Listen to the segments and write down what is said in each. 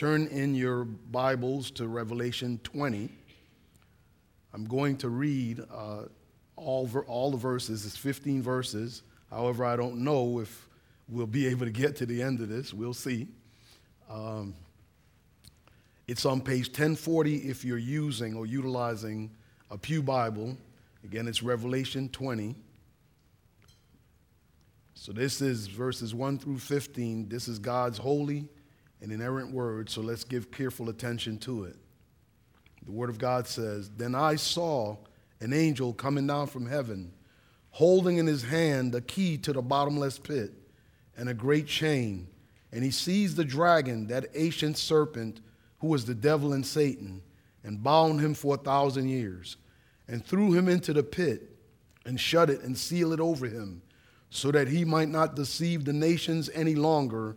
turn in your Bibles to Revelation 20. I'm going to read uh, all, ver- all the verses. It's 15 verses. However, I don't know if we'll be able to get to the end of this. We'll see. Um, it's on page 1040 if you're using or utilizing a Pew Bible. Again, it's Revelation 20. So this is verses 1 through 15. This is God's holy and inerrant word, so let's give careful attention to it. The word of God says, Then I saw an angel coming down from heaven, holding in his hand a key to the bottomless pit and a great chain. And he seized the dragon, that ancient serpent, who was the devil and Satan, and bound him for a thousand years, and threw him into the pit, and shut it and sealed it over him, so that he might not deceive the nations any longer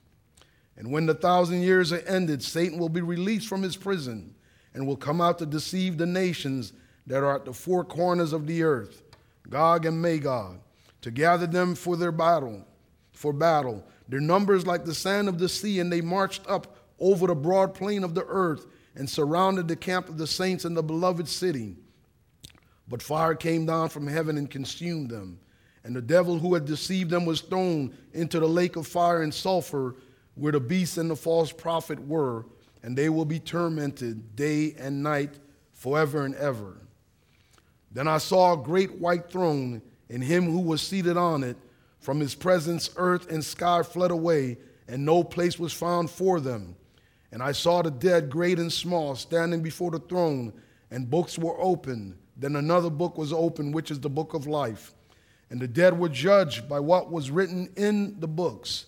And when the thousand years are ended, Satan will be released from his prison and will come out to deceive the nations that are at the four corners of the earth, Gog and Magog, to gather them for their battle, for battle. Their numbers like the sand of the sea, and they marched up over the broad plain of the earth and surrounded the camp of the saints in the beloved city. But fire came down from heaven and consumed them. And the devil who had deceived them was thrown into the lake of fire and sulfur, where the beast and the false prophet were, and they will be tormented day and night forever and ever. Then I saw a great white throne, and him who was seated on it. From his presence, earth and sky fled away, and no place was found for them. And I saw the dead, great and small, standing before the throne, and books were opened. Then another book was opened, which is the book of life. And the dead were judged by what was written in the books,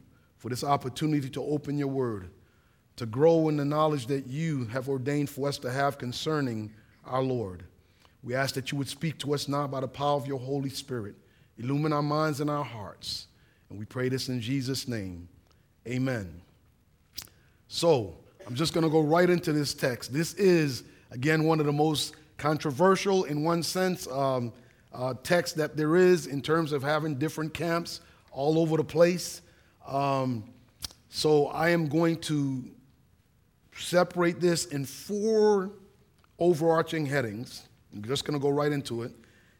for this opportunity to open your word, to grow in the knowledge that you have ordained for us to have concerning our Lord. We ask that you would speak to us now by the power of your Holy Spirit. Illumine our minds and our hearts. And we pray this in Jesus' name. Amen. So, I'm just going to go right into this text. This is, again, one of the most controversial, in one sense, um, uh, text that there is in terms of having different camps all over the place. Um, so, I am going to separate this in four overarching headings. I'm just going to go right into it.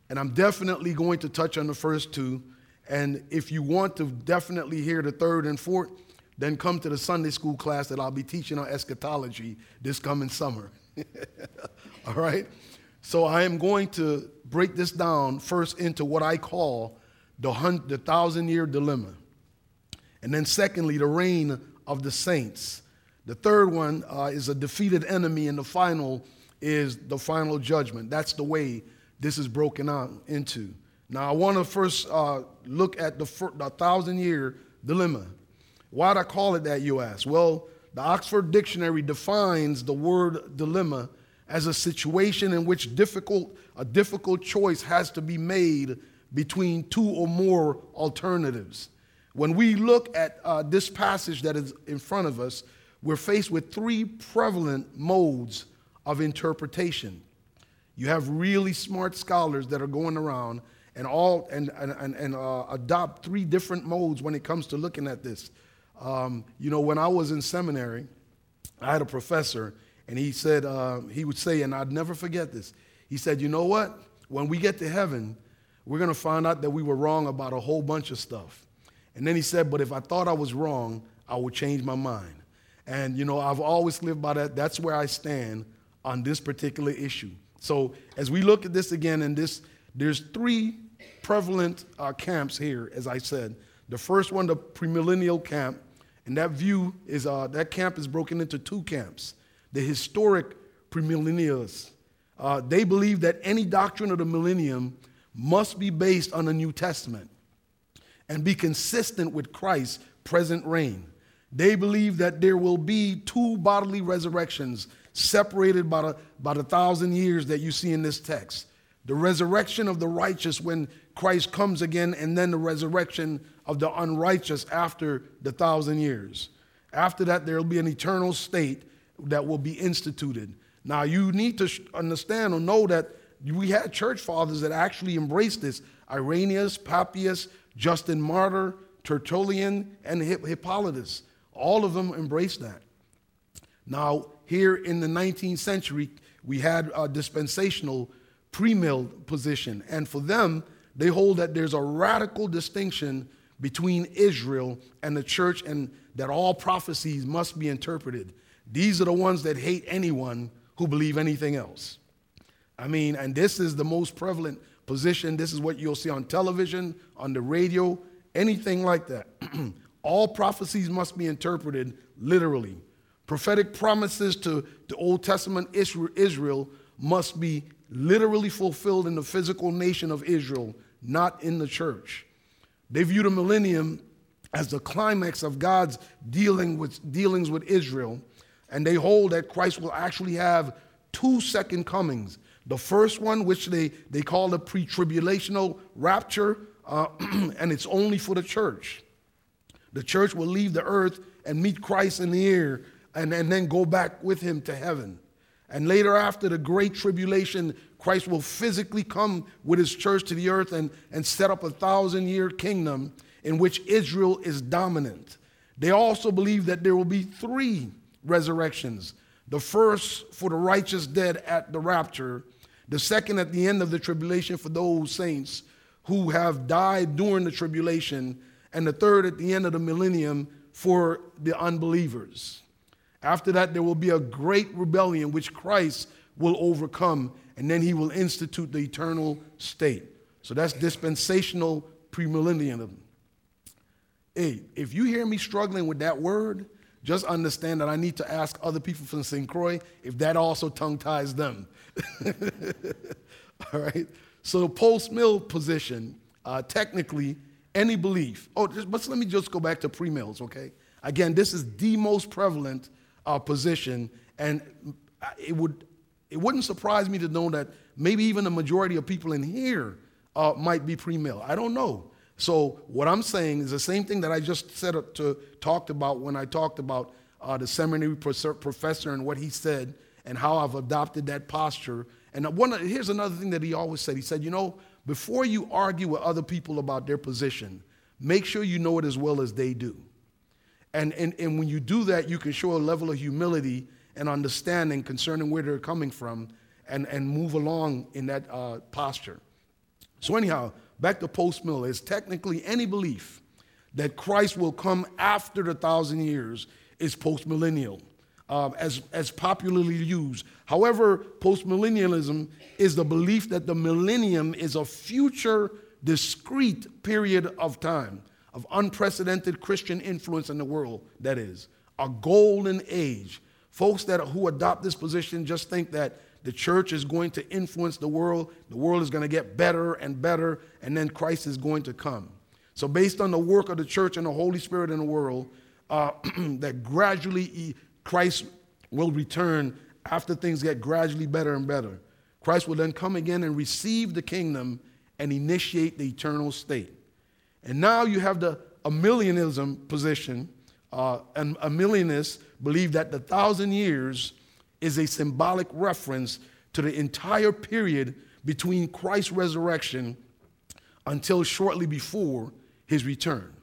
And I'm definitely going to touch on the first two. And if you want to definitely hear the third and fourth, then come to the Sunday school class that I'll be teaching on eschatology this coming summer. All right? So I am going to break this down first into what I call the, the thousand year dilemma. And then, secondly, the reign of the saints. The third one uh, is a defeated enemy, and the final is the final judgment. That's the way this is broken out into. Now, I want to first uh, look at the, the thousand year dilemma. Why'd I call it that, you ask? Well, the Oxford Dictionary defines the word dilemma as a situation in which difficult, a difficult choice has to be made between two or more alternatives. When we look at uh, this passage that is in front of us, we're faced with three prevalent modes of interpretation. You have really smart scholars that are going around and all and and, and, uh, adopt three different modes when it comes to looking at this. Um, you know, when I was in seminary, I had a professor, and he said uh, he would say, and I'd never forget this. He said, "You know what? When we get to heaven, we're going to find out that we were wrong about a whole bunch of stuff." And then he said, "But if I thought I was wrong, I would change my mind." And you know, I've always lived by that. That's where I stand on this particular issue. So as we look at this again, and this, there's three prevalent uh, camps here, as I said. The first one, the premillennial camp, and that view is uh, that camp is broken into two camps. The historic premillennialists, uh, they believe that any doctrine of the millennium must be based on the New Testament and be consistent with Christ's present reign. They believe that there will be two bodily resurrections separated by the, by the thousand years that you see in this text. The resurrection of the righteous when Christ comes again, and then the resurrection of the unrighteous after the thousand years. After that, there will be an eternal state that will be instituted. Now, you need to understand or know that we had church fathers that actually embraced this Irenaeus, Papias, Justin Martyr, Tertullian, and Hippolytus. All of them embraced that. Now, here in the 19th century, we had a dispensational premill position. And for them, they hold that there's a radical distinction between Israel and the church and that all prophecies must be interpreted. These are the ones that hate anyone who believe anything else. I mean, and this is the most prevalent position. This is what you'll see on television, on the radio, anything like that. all prophecies must be interpreted literally. Prophetic promises to the Old Testament Israel must be literally fulfilled in the physical nation of Israel, not in the church. They view the millennium as the climax of God's dealing with, dealings with Israel, and they hold that Christ will actually have two second comings. The first one, which they, they call the pre tribulational rapture, uh, and it's only for the church. The church will leave the earth and meet Christ in the air and, and then go back with him to heaven. And later, after the great tribulation, Christ will physically come with his church to the earth and, and set up a thousand year kingdom in which Israel is dominant. They also believe that there will be three resurrections the first for the righteous dead at the rapture, the second at the end of the tribulation for those saints who have died during the tribulation, and the third at the end of the millennium for the unbelievers. After that, there will be a great rebellion which Christ will overcome, and then he will institute the eternal state. So that's dispensational premillennialism. Hey, if you hear me struggling with that word, just understand that I need to ask other people from St. Croix if that also tongue ties them. All right? So, the post mill position, uh, technically, any belief. Oh, just, but let me just go back to pre mills, okay? Again, this is the most prevalent uh, position, and it would it wouldn't surprise me to know that maybe even the majority of people in here uh, might be pre-mill. I don't know. So what I'm saying is the same thing that I just said to talked about when I talked about uh, the seminary professor and what he said and how I've adopted that posture. And one here's another thing that he always said. He said, you know, before you argue with other people about their position, make sure you know it as well as they do. And, and, and when you do that, you can show a level of humility and understanding concerning where they're coming from and, and move along in that uh, posture. So, anyhow, back to post is technically any belief that Christ will come after the thousand years is post millennial, um, as, as popularly used. However, post millennialism is the belief that the millennium is a future, discrete period of time of unprecedented Christian influence in the world, that is, a golden age. Folks that who adopt this position just think that the church is going to influence the world, the world is going to get better and better, and then Christ is going to come. So, based on the work of the church and the Holy Spirit in the world, uh, that gradually Christ will return after things get gradually better and better. Christ will then come again and receive the kingdom and initiate the eternal state. And now you have the amillennialism position, uh, and amillennialists believe that the thousand years is a symbolic reference to the entire period between Christ's resurrection until shortly before his return.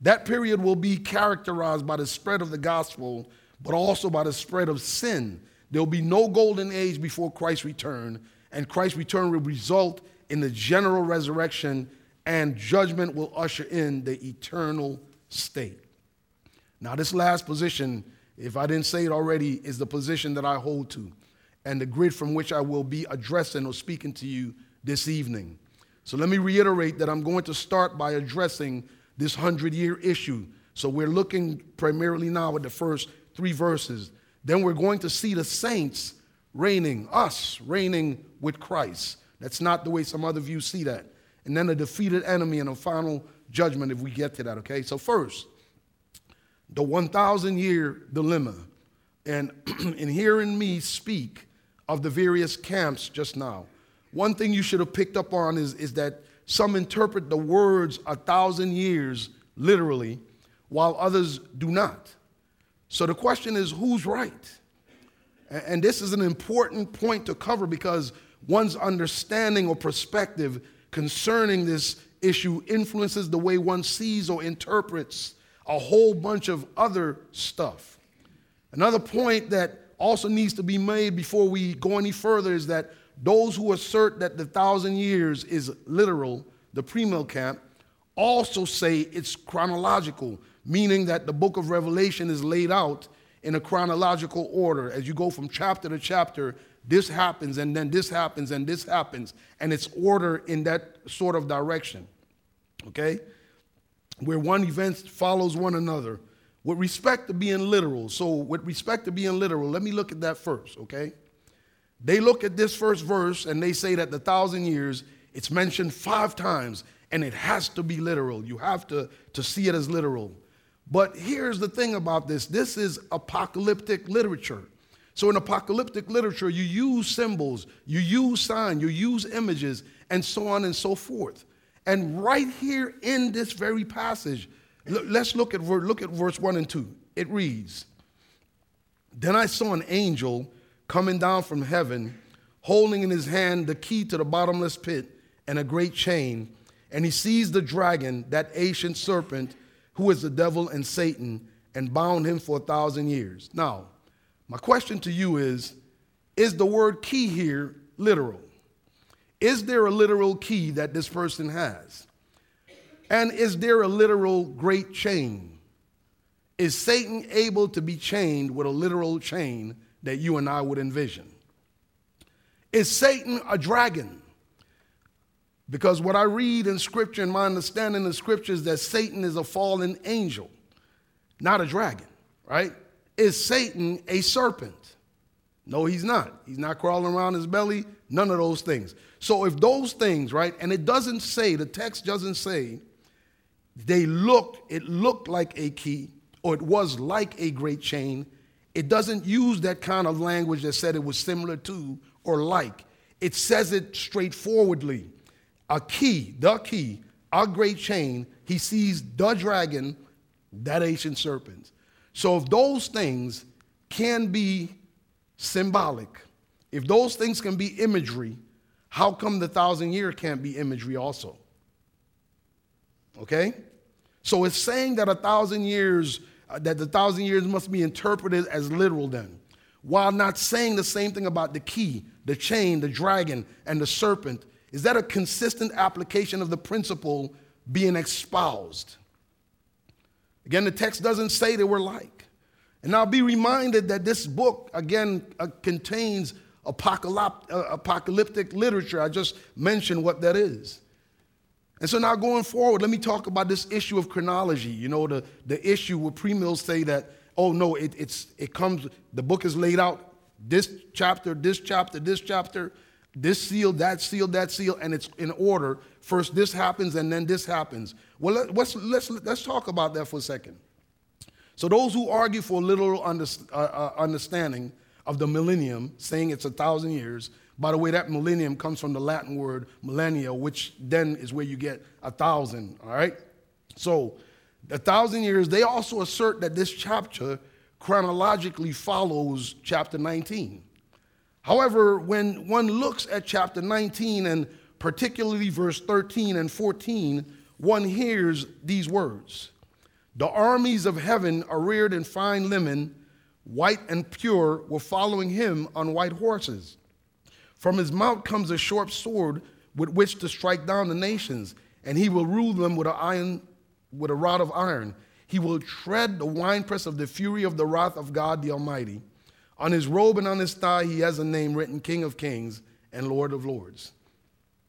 That period will be characterized by the spread of the gospel, but also by the spread of sin. There will be no golden age before Christ's return, and Christ's return will result in the general resurrection, and judgment will usher in the eternal state. Now, this last position, if I didn't say it already, is the position that I hold to and the grid from which I will be addressing or speaking to you this evening. So let me reiterate that I'm going to start by addressing this hundred year issue. So we're looking primarily now at the first three verses. Then we're going to see the saints reigning, us reigning with Christ. That's not the way some other views see that. And then a defeated enemy and a final judgment if we get to that, okay? So, first, the 1,000 year dilemma. And in hearing me speak of the various camps just now, one thing you should have picked up on is, is that some interpret the words a thousand years literally, while others do not. So the question is who's right? And this is an important point to cover because one's understanding or perspective concerning this issue influences the way one sees or interprets a whole bunch of other stuff. Another point that also needs to be made before we go any further is that those who assert that the thousand years is literal, the premill camp, also say it's chronological, meaning that the book of Revelation is laid out in a chronological order. As you go from chapter to chapter, this happens, and then this happens, and this happens, and it's order in that sort of direction. Okay? Where one event follows one another. With respect to being literal, so with respect to being literal, let me look at that first, okay? They look at this first verse and they say that the thousand years, it's mentioned five times, and it has to be literal. You have to, to see it as literal. But here's the thing about this this is apocalyptic literature. So, in apocalyptic literature, you use symbols, you use signs, you use images, and so on and so forth. And right here in this very passage, let's look at, look at verse 1 and 2. It reads Then I saw an angel coming down from heaven, holding in his hand the key to the bottomless pit and a great chain. And he seized the dragon, that ancient serpent, who is the devil and Satan, and bound him for a thousand years. Now, my question to you is Is the word key here literal? Is there a literal key that this person has? And is there a literal great chain? Is Satan able to be chained with a literal chain that you and I would envision. Is Satan a dragon? Because what I read in Scripture and my understanding of Scripture is that Satan is a fallen angel, not a dragon, right? Is Satan a serpent? No, he's not. He's not crawling around his belly, none of those things. So if those things, right, and it doesn't say, the text doesn't say, they look, it looked like a key, or it was like a great chain, it doesn't use that kind of language that said it was similar to or like. It says it straightforwardly. A key, the key, a great chain, he sees the dragon, that ancient serpent. So if those things can be symbolic, if those things can be imagery, how come the thousand year can't be imagery also? Okay? So it's saying that a thousand years uh, that the thousand years must be interpreted as literal then, while not saying the same thing about the key, the chain, the dragon, and the serpent. Is that a consistent application of the principle being espoused? Again, the text doesn't say they were like. And I'll be reminded that this book, again, uh, contains apocalyptic, uh, literature. I just mentioned what that is. And so now going forward, let me talk about this issue of chronology. You know, the, the issue where premills say that, oh no, it, it's, it comes, the book is laid out, this chapter, this chapter, this chapter, this seal, that seal, that seal, and it's in order. First this happens and then this happens. Well, let, let's, let's, let's talk about that for a second. So those who argue for literal under, uh, uh, understanding of the millennium, saying it's a thousand years, by the way, that millennium comes from the Latin word millennia, which then is where you get a thousand, all right? So, a thousand years, they also assert that this chapter chronologically follows chapter 19. However, when one looks at chapter 19 and particularly verse 13 and 14, one hears these words The armies of heaven, are reared in fine linen, white and pure, were following him on white horses. From his mouth comes a sharp sword with which to strike down the nations, and he will rule them with, a iron, with a rod of iron. He will tread the winepress of the fury of the wrath of God the Almighty. On his robe and on his thigh, he has a name written King of Kings and Lord of Lords.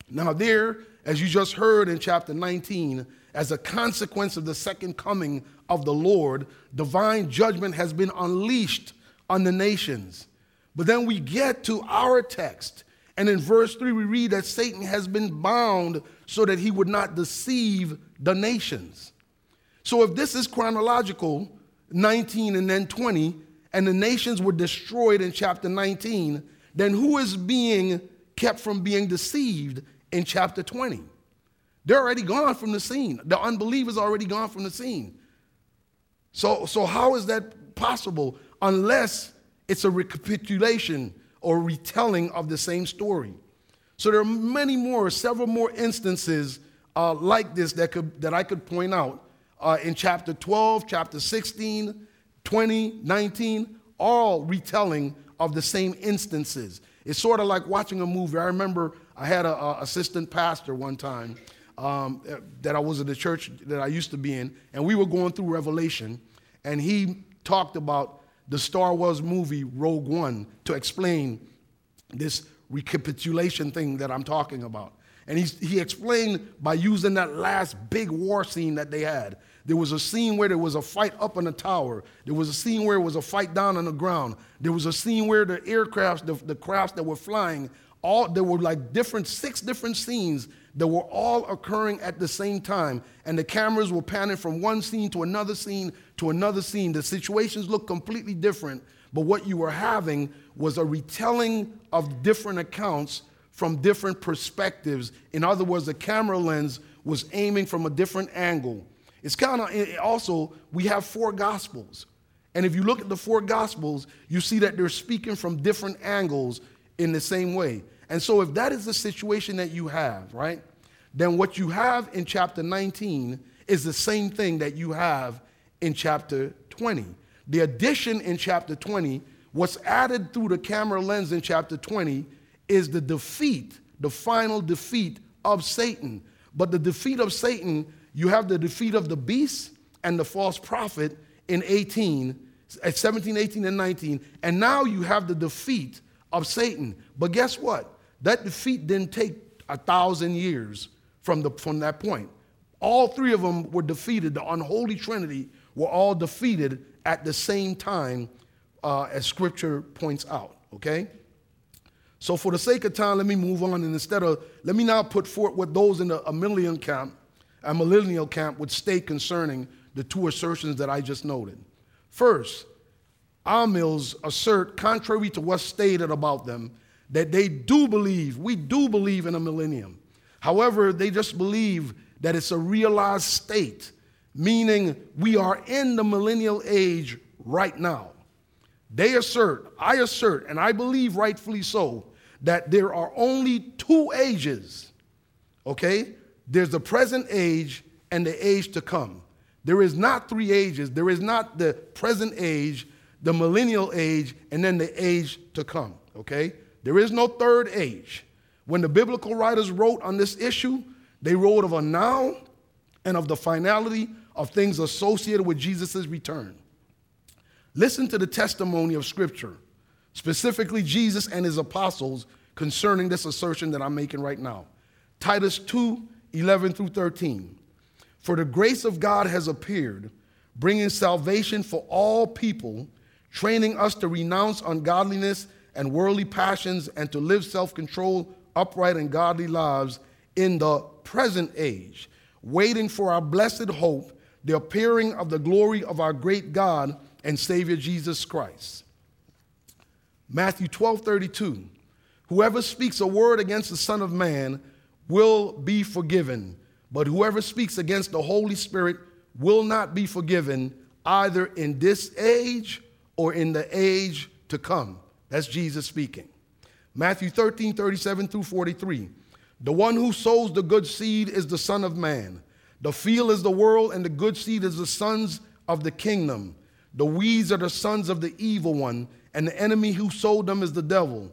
Now, there, as you just heard in chapter 19, as a consequence of the second coming of the Lord, divine judgment has been unleashed on the nations. But then we get to our text, and in verse 3, we read that Satan has been bound so that he would not deceive the nations. So, if this is chronological, 19 and then 20, and the nations were destroyed in chapter 19, then who is being kept from being deceived in chapter 20? They're already gone from the scene. The unbelievers already gone from the scene. So, so how is that possible unless it's a recapitulation or retelling of the same story? So there are many more, several more instances uh, like this that, could, that I could point out uh, in chapter 12, chapter 16, 20, 19, all retelling of the same instances. It's sort of like watching a movie. I remember I had an assistant pastor one time um, that I was at the church that I used to be in, and we were going through Revelation, and he talked about the Star Wars movie Rogue One to explain this recapitulation thing that I'm talking about. And he, he explained by using that last big war scene that they had. There was a scene where there was a fight up in the tower. There was a scene where it was a fight down on the ground. There was a scene where the aircrafts, the, the crafts that were flying, all there were like different, six different scenes that were all occurring at the same time. And the cameras were panning from one scene to another scene to another scene. The situations looked completely different, but what you were having was a retelling of different accounts from different perspectives. In other words, the camera lens was aiming from a different angle. It's kind of also, we have four gospels. And if you look at the four gospels, you see that they're speaking from different angles in the same way. And so, if that is the situation that you have, right, then what you have in chapter 19 is the same thing that you have in chapter 20. The addition in chapter 20, what's added through the camera lens in chapter 20, is the defeat, the final defeat of Satan. But the defeat of Satan, you have the defeat of the beast and the false prophet in 18, at 17, 18, and 19. And now you have the defeat of Satan. But guess what? That defeat didn't take a thousand years from, the, from that point. All three of them were defeated. The unholy trinity were all defeated at the same time, uh, as scripture points out, okay? So, for the sake of time, let me move on. And instead of, let me now put forth what those in the amillennial camp, amillennial camp would state concerning the two assertions that I just noted. First, Amills assert, contrary to what's stated about them, that they do believe, we do believe in a millennium. However, they just believe that it's a realized state, meaning we are in the millennial age right now. They assert, I assert, and I believe rightfully so, that there are only two ages, okay? There's the present age and the age to come. There is not three ages. There is not the present age, the millennial age, and then the age to come, okay? There is no third age. When the biblical writers wrote on this issue, they wrote of a now and of the finality of things associated with Jesus' return. Listen to the testimony of Scripture, specifically Jesus and his apostles, concerning this assertion that I'm making right now. Titus 2 11 through 13. For the grace of God has appeared, bringing salvation for all people, training us to renounce ungodliness and worldly passions and to live self controlled, upright, and godly lives in the present age, waiting for our blessed hope, the appearing of the glory of our great God and Savior Jesus Christ. Matthew 12 32. Whoever speaks a word against the Son of Man will be forgiven, but whoever speaks against the Holy Spirit will not be forgiven either in this age or in the age to come. That's Jesus speaking. Matthew 13, 37 through 43. The one who sows the good seed is the Son of Man. The field is the world, and the good seed is the sons of the kingdom. The weeds are the sons of the evil one, and the enemy who sowed them is the devil.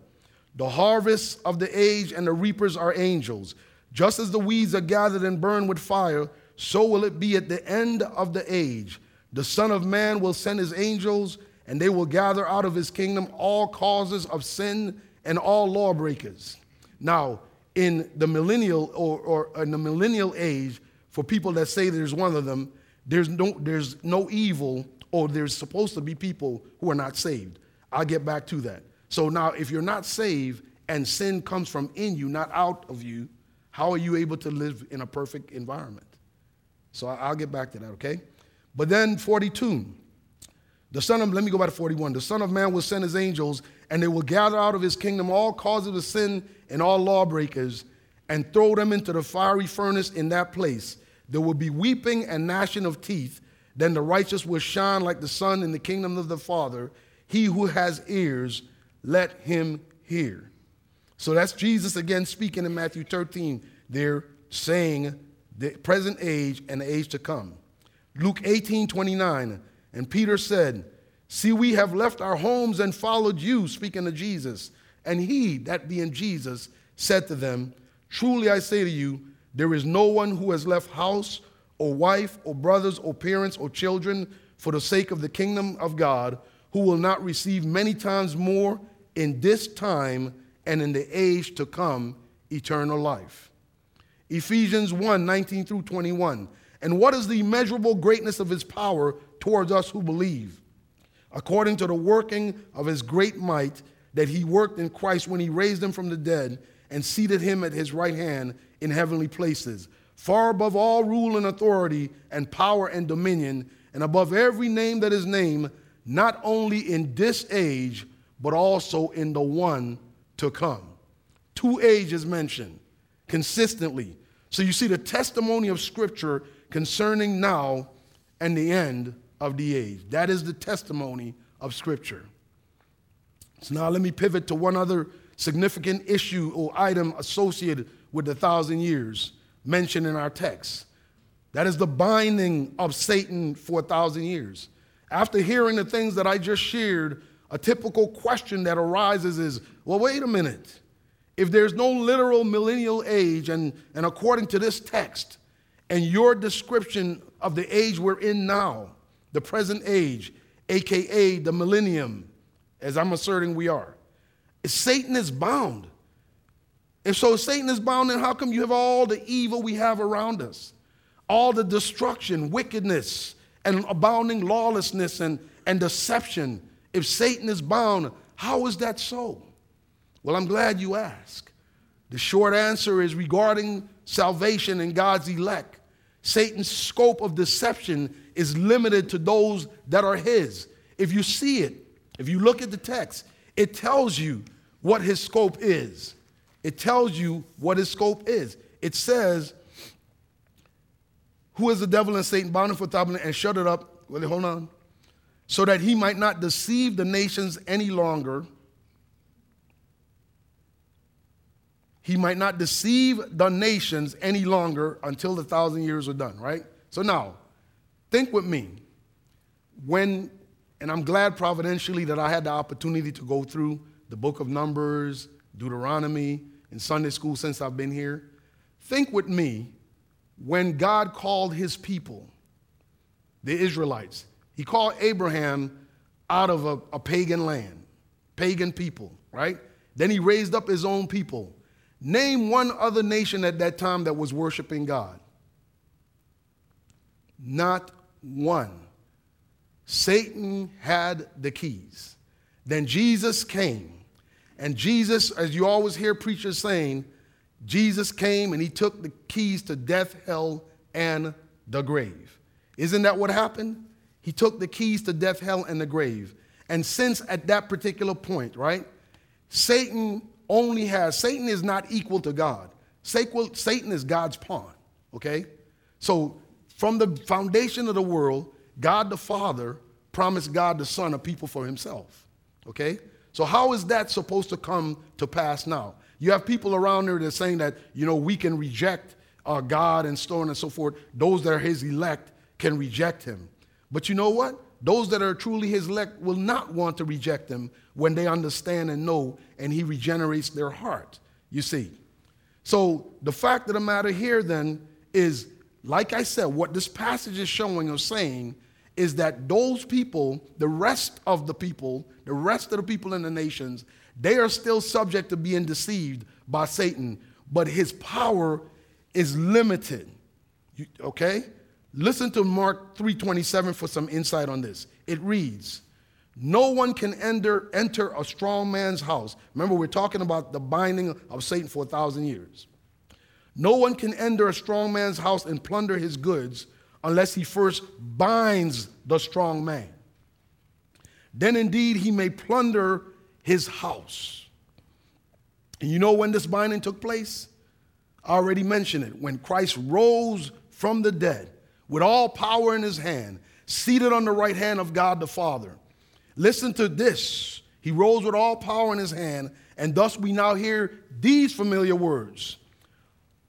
The harvest of the age and the reapers are angels. Just as the weeds are gathered and burned with fire, so will it be at the end of the age. The Son of Man will send his angels, and they will gather out of his kingdom all causes of sin and all lawbreakers. Now, in the millennial or, or in the millennial age, for people that say there's one of them, there's no, there's no evil, or there's supposed to be people who are not saved. I'll get back to that. So now, if you're not saved and sin comes from in you, not out of you, how are you able to live in a perfect environment? So I'll get back to that, okay? But then 42. The Son of, let me go back to 41. The Son of Man will send his angels, and they will gather out of his kingdom all causes of sin and all lawbreakers, and throw them into the fiery furnace in that place. There will be weeping and gnashing of teeth. Then the righteous will shine like the sun in the kingdom of the Father. He who has ears, let him hear. So that's Jesus again speaking in Matthew 13. They're saying the present age and the age to come. Luke 18 29. And Peter said, See, we have left our homes and followed you, speaking to Jesus. And he, that being Jesus, said to them, Truly I say to you, there is no one who has left house or wife or brothers or parents or children for the sake of the kingdom of God who will not receive many times more in this time and in the age to come eternal life. Ephesians 1 19 through 21. And what is the immeasurable greatness of his power towards us who believe? According to the working of his great might that he worked in Christ when he raised him from the dead and seated him at his right hand in heavenly places, far above all rule and authority and power and dominion, and above every name that is named, not only in this age, but also in the one to come. Two ages mentioned consistently. So you see the testimony of Scripture concerning now and the end of the age. That is the testimony of Scripture. So now let me pivot to one other significant issue or item associated with the thousand years mentioned in our text. That is the binding of Satan for a thousand years. After hearing the things that I just shared, a typical question that arises is well, wait a minute. If there's no literal millennial age, and, and according to this text, and your description of the age we're in now, the present age, aka the millennium, as I'm asserting we are, Satan is bound. And so, Satan is bound, then how come you have all the evil we have around us? All the destruction, wickedness, and abounding lawlessness and, and deception. If Satan is bound, how is that so? Well, I'm glad you ask. The short answer is regarding salvation and God's elect. Satan's scope of deception is limited to those that are his. If you see it, if you look at the text, it tells you what his scope is. It tells you what his scope is. It says, Who is the devil and Satan bound for thousand and shut it up? Well, hold on. So that he might not deceive the nations any longer. He might not deceive the nations any longer until the thousand years are done, right? So now, think with me. When, and I'm glad providentially that I had the opportunity to go through the book of Numbers, Deuteronomy, in Sunday school since I've been here. Think with me when God called his people, the Israelites, he called Abraham out of a, a pagan land, pagan people, right? Then he raised up his own people. Name one other nation at that time that was worshiping God. Not one. Satan had the keys. Then Jesus came and Jesus, as you always hear preachers saying, Jesus came and he took the keys to death, hell, and the grave. Isn't that what happened? He took the keys to death, hell, and the grave. And since at that particular point, right, Satan only has, Satan is not equal to God. Satan is God's pawn, okay? So from the foundation of the world, God the Father promised God the Son a people for himself, okay? So, how is that supposed to come to pass now? You have people around there that are saying that, you know, we can reject uh, God and so on and so forth. Those that are his elect can reject him. But you know what? Those that are truly his elect will not want to reject him when they understand and know and he regenerates their heart. You see. So the fact of the matter here then is, like I said, what this passage is showing or saying is that those people, the rest of the people, the rest of the people in the nations, they are still subject to being deceived by Satan, but his power is limited. You, okay? Listen to Mark 3:27 for some insight on this. It reads, "No one can enter enter a strong man's house." Remember we're talking about the binding of Satan for a thousand years. No one can enter a strong man's house and plunder his goods unless he first binds the strong man. Then indeed he may plunder his house. And you know when this binding took place? I already mentioned it. When Christ rose from the dead with all power in his hand, seated on the right hand of God the Father. Listen to this. He rose with all power in his hand, and thus we now hear these familiar words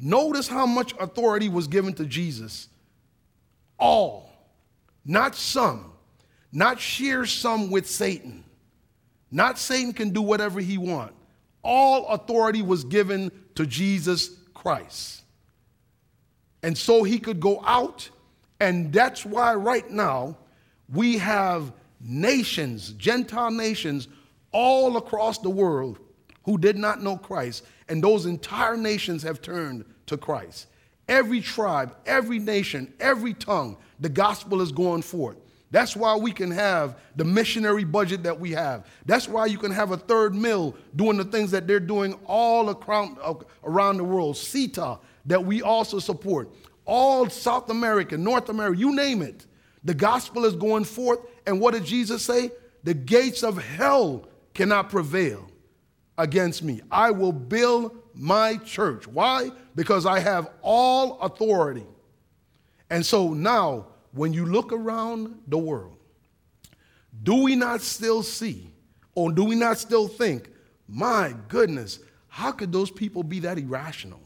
Notice how much authority was given to Jesus. All, not some, not share some with Satan. Not Satan can do whatever he wants. All authority was given to Jesus Christ. And so he could go out, and that's why right now we have nations, Gentile nations, all across the world who did not know Christ, and those entire nations have turned to Christ. Every tribe, every nation, every tongue, the gospel is going forth. That's why we can have the missionary budget that we have. That's why you can have a third mill doing the things that they're doing all around the world. CETA, that we also support. All South America, North America, you name it. The gospel is going forth. And what did Jesus say? The gates of hell cannot prevail against me. I will build my church. Why? Because I have all authority. And so now, when you look around the world, do we not still see, or do we not still think, my goodness, how could those people be that irrational?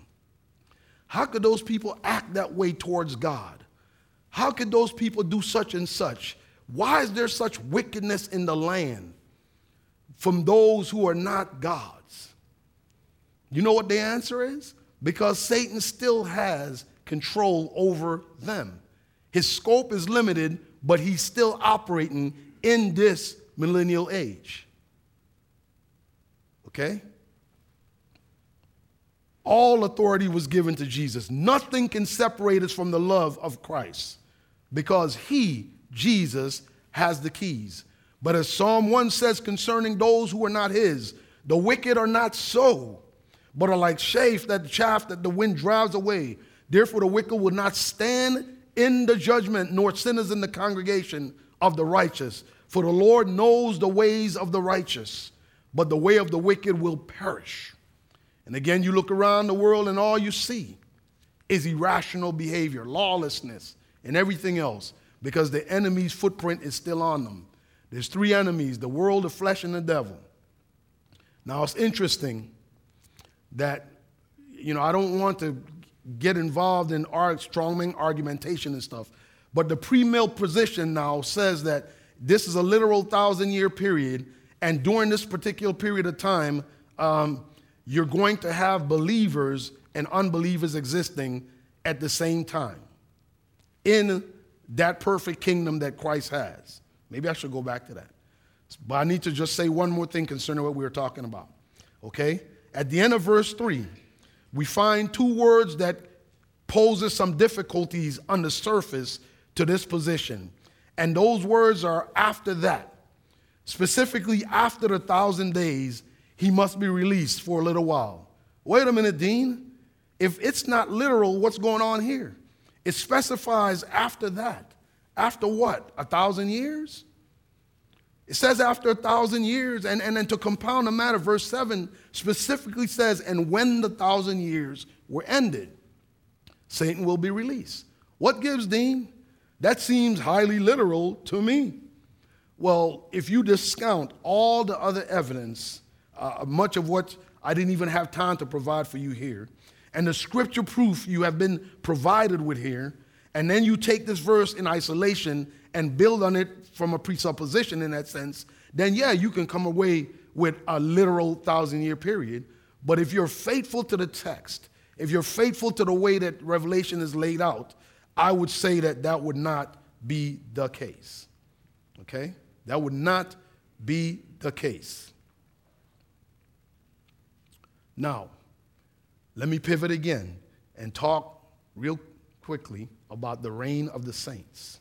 How could those people act that way towards God? How could those people do such and such? Why is there such wickedness in the land from those who are not God's? You know what the answer is? Because Satan still has control over them. His scope is limited, but he's still operating in this millennial age. Okay? All authority was given to Jesus. Nothing can separate us from the love of Christ because he, Jesus, has the keys. But as Psalm 1 says concerning those who are not his, the wicked are not so, but are like chaff that chaff that the wind drives away. Therefore, the wicked will not stand in the judgment, nor sinners in the congregation of the righteous. For the Lord knows the ways of the righteous, but the way of the wicked will perish. And again, you look around the world and all you see is irrational behavior, lawlessness, and everything else because the enemy's footprint is still on them. There's three enemies the world, the flesh, and the devil. Now, it's interesting that, you know, I don't want to get involved in our strongman argumentation and stuff. But the pre-mill position now says that this is a literal thousand year period, and during this particular period of time, um, you're going to have believers and unbelievers existing at the same time in that perfect kingdom that Christ has. Maybe I should go back to that. But I need to just say one more thing concerning what we were talking about. Okay? At the end of verse 3, we find two words that poses some difficulties on the surface to this position. And those words are after that. Specifically, after the thousand days, he must be released for a little while. Wait a minute, Dean. If it's not literal, what's going on here? It specifies after that. After what? A thousand years? It says after a thousand years, and, and then to compound the matter, verse 7 specifically says, and when the thousand years were ended, Satan will be released. What gives, Dean? That seems highly literal to me. Well, if you discount all the other evidence, uh, much of what I didn't even have time to provide for you here, and the scripture proof you have been provided with here, and then you take this verse in isolation and build on it from a presupposition in that sense, then yeah, you can come away with a literal thousand year period. But if you're faithful to the text, if you're faithful to the way that Revelation is laid out, I would say that that would not be the case. Okay? That would not be the case. Now, let me pivot again and talk real quickly about the reign of the saints.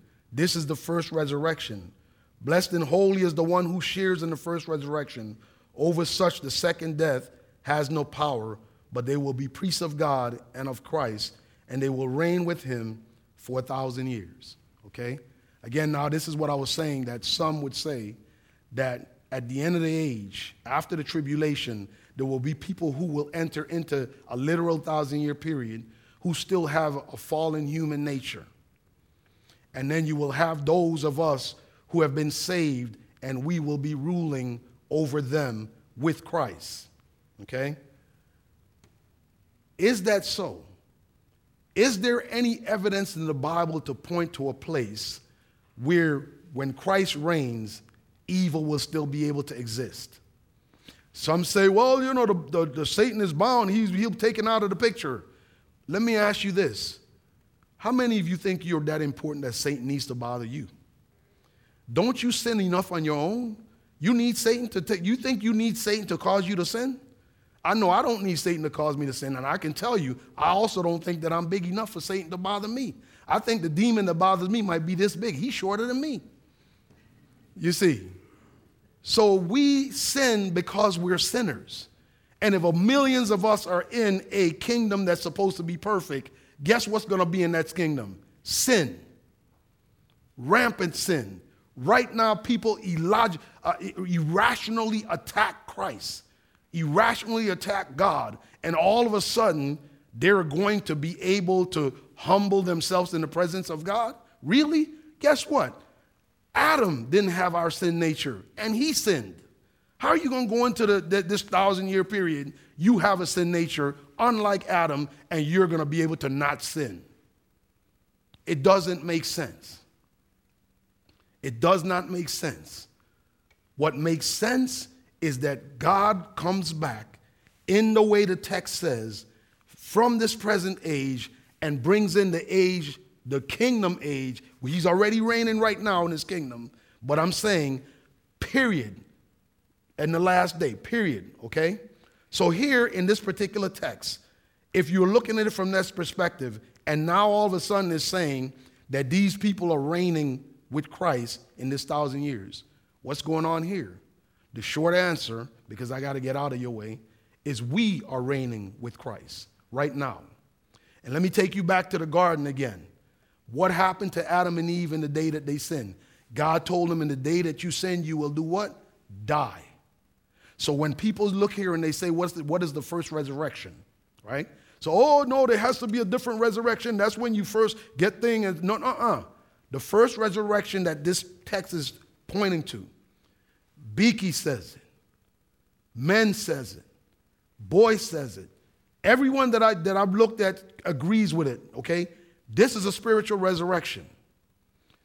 This is the first resurrection. Blessed and holy is the one who shares in the first resurrection. Over such, the second death has no power, but they will be priests of God and of Christ, and they will reign with him for a thousand years. Okay? Again, now, this is what I was saying that some would say that at the end of the age, after the tribulation, there will be people who will enter into a literal thousand year period who still have a fallen human nature. And then you will have those of us who have been saved, and we will be ruling over them with Christ. Okay? Is that so? Is there any evidence in the Bible to point to a place where, when Christ reigns, evil will still be able to exist? Some say, well, you know, the, the, the Satan is bound, he's, he'll taken out of the picture. Let me ask you this how many of you think you're that important that Satan needs to bother you? Don't you sin enough on your own? You need Satan to take, you think you need Satan to cause you to sin? I know I don't need Satan to cause me to sin, and I can tell you, I also don't think that I'm big enough for Satan to bother me. I think the demon that bothers me might be this big. He's shorter than me. You see? So we sin because we're sinners. And if millions of us are in a kingdom that's supposed to be perfect, guess what's going to be in that kingdom? Sin. Rampant sin. Right now, people illog- uh, irrationally attack Christ, irrationally attack God, and all of a sudden, they're going to be able to humble themselves in the presence of God? Really? Guess what? Adam didn't have our sin nature, and he sinned. How are you going to go into the, this thousand year period? You have a sin nature, unlike Adam, and you're going to be able to not sin. It doesn't make sense. It does not make sense. What makes sense is that God comes back in the way the text says from this present age and brings in the age, the kingdom age. He's already reigning right now in his kingdom, but I'm saying, period, in the last day, period, okay? So, here in this particular text, if you're looking at it from this perspective, and now all of a sudden it's saying that these people are reigning with Christ in this thousand years, what's going on here? The short answer, because I got to get out of your way, is we are reigning with Christ right now. And let me take you back to the garden again. What happened to Adam and Eve in the day that they sinned? God told them, in the day that you sin, you will do what? Die. So when people look here and they say, What's the, what is the first resurrection? Right? So, oh no, there has to be a different resurrection. That's when you first get things. No, uh uh. The first resurrection that this text is pointing to, Beeke says it, Men says it, Boyce says it. Everyone that, I, that I've looked at agrees with it, okay? This is a spiritual resurrection.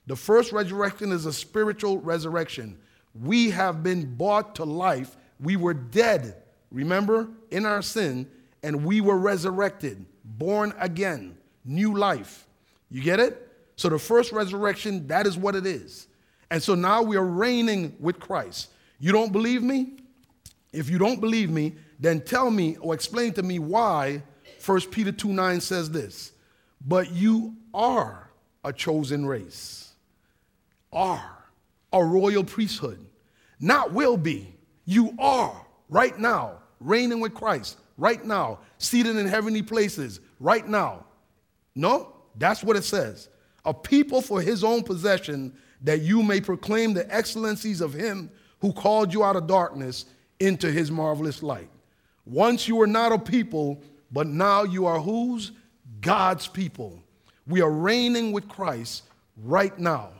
The first resurrection is a spiritual resurrection we have been brought to life. We were dead, remember, in our sin, and we were resurrected, born again, new life. You get it? So the first resurrection, that is what it is. And so now we are reigning with Christ. You don't believe me? If you don't believe me, then tell me or explain to me why 1 Peter 2 9 says this. But you are a chosen race, are a royal priesthood, not will be. You are right now reigning with Christ, right now, seated in heavenly places, right now. No, that's what it says. A people for his own possession, that you may proclaim the excellencies of him who called you out of darkness into his marvelous light. Once you were not a people, but now you are whose? God's people. We are reigning with Christ right now.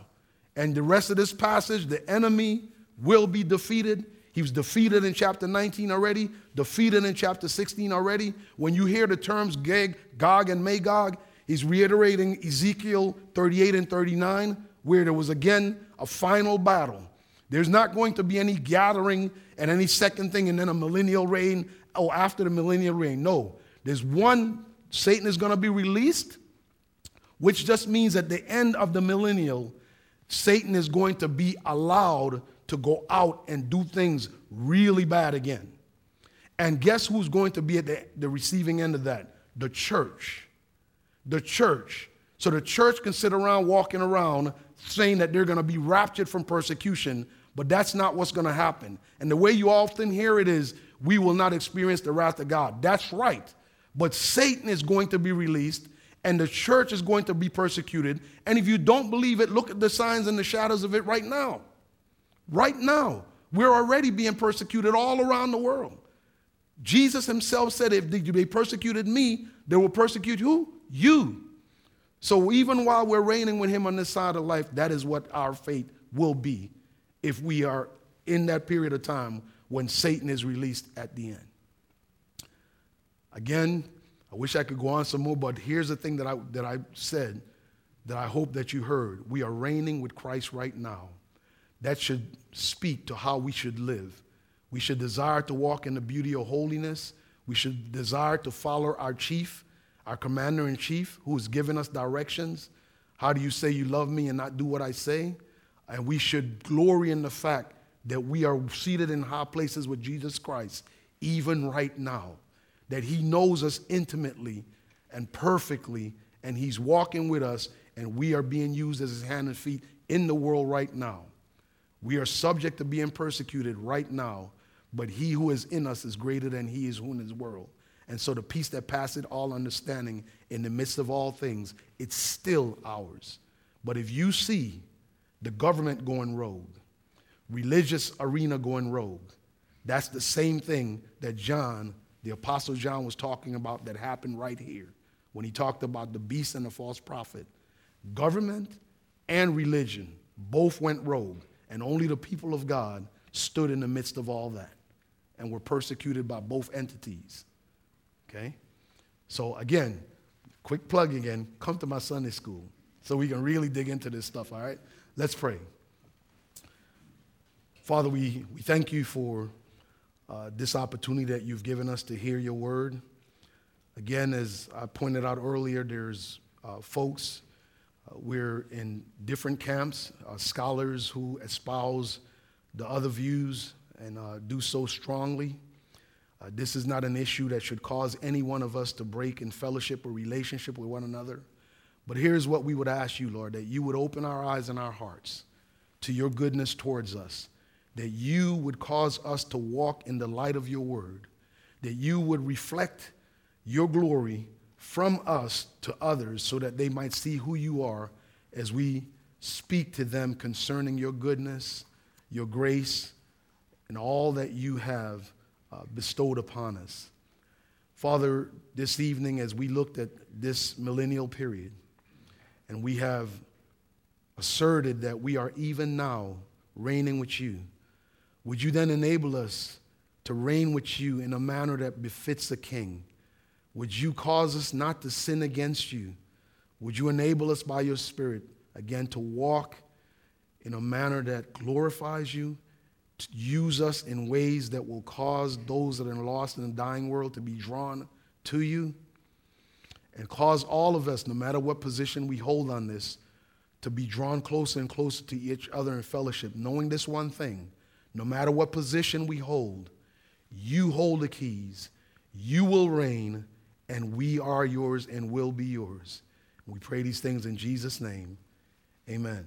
And the rest of this passage, the enemy will be defeated. He was defeated in chapter 19 already, defeated in chapter 16 already. When you hear the terms Gog, Gog and Magog, he's reiterating Ezekiel 38 and 39, where there was again a final battle. There's not going to be any gathering and any second thing and then a millennial reign or after the millennial reign. No, there's one, Satan is going to be released, which just means at the end of the millennial, Satan is going to be allowed to go out and do things really bad again. And guess who's going to be at the, the receiving end of that? The church. The church. So the church can sit around walking around saying that they're going to be raptured from persecution, but that's not what's going to happen. And the way you often hear it is, we will not experience the wrath of God. That's right. But Satan is going to be released and the church is going to be persecuted. And if you don't believe it, look at the signs and the shadows of it right now. Right now. We're already being persecuted all around the world. Jesus himself said, if they persecuted me, they will persecute who? You. So even while we're reigning with him on this side of life, that is what our fate will be if we are in that period of time when Satan is released at the end. Again, I wish I could go on some more, but here's the thing that I, that I said that I hope that you heard. We are reigning with Christ right now. That should speak to how we should live. We should desire to walk in the beauty of holiness. We should desire to follow our chief, our commander in chief, who has given us directions. How do you say you love me and not do what I say? And we should glory in the fact that we are seated in high places with Jesus Christ, even right now, that He knows us intimately and perfectly, and He's walking with us, and we are being used as His hand and feet in the world right now. We are subject to being persecuted right now, but He who is in us is greater than He is who in this world. And so the peace that passeth all understanding in the midst of all things, it's still ours. But if you see the government going rogue, religious arena going rogue. That's the same thing that John, the Apostle John, was talking about that happened right here when he talked about the beast and the false prophet. Government and religion both went rogue, and only the people of God stood in the midst of all that and were persecuted by both entities. Okay? So, again, quick plug again come to my Sunday school so we can really dig into this stuff, all right? Let's pray. Father, we, we thank you for uh, this opportunity that you've given us to hear your word. Again, as I pointed out earlier, there's uh, folks, we're in different camps, uh, scholars who espouse the other views and uh, do so strongly. Uh, this is not an issue that should cause any one of us to break in fellowship or relationship with one another. But here's what we would ask you, Lord, that you would open our eyes and our hearts to your goodness towards us that you would cause us to walk in the light of your word, that you would reflect your glory from us to others so that they might see who you are as we speak to them concerning your goodness, your grace, and all that you have uh, bestowed upon us. Father, this evening, as we looked at this millennial period, and we have asserted that we are even now reigning with you. Would you then enable us to reign with you in a manner that befits the King? Would you cause us not to sin against you? Would you enable us by your Spirit, again, to walk in a manner that glorifies you to use us in ways that will cause those that are lost in the dying world to be drawn to you? And cause all of us, no matter what position we hold on this, to be drawn closer and closer to each other in fellowship, knowing this one thing. No matter what position we hold, you hold the keys, you will reign, and we are yours and will be yours. We pray these things in Jesus' name. Amen.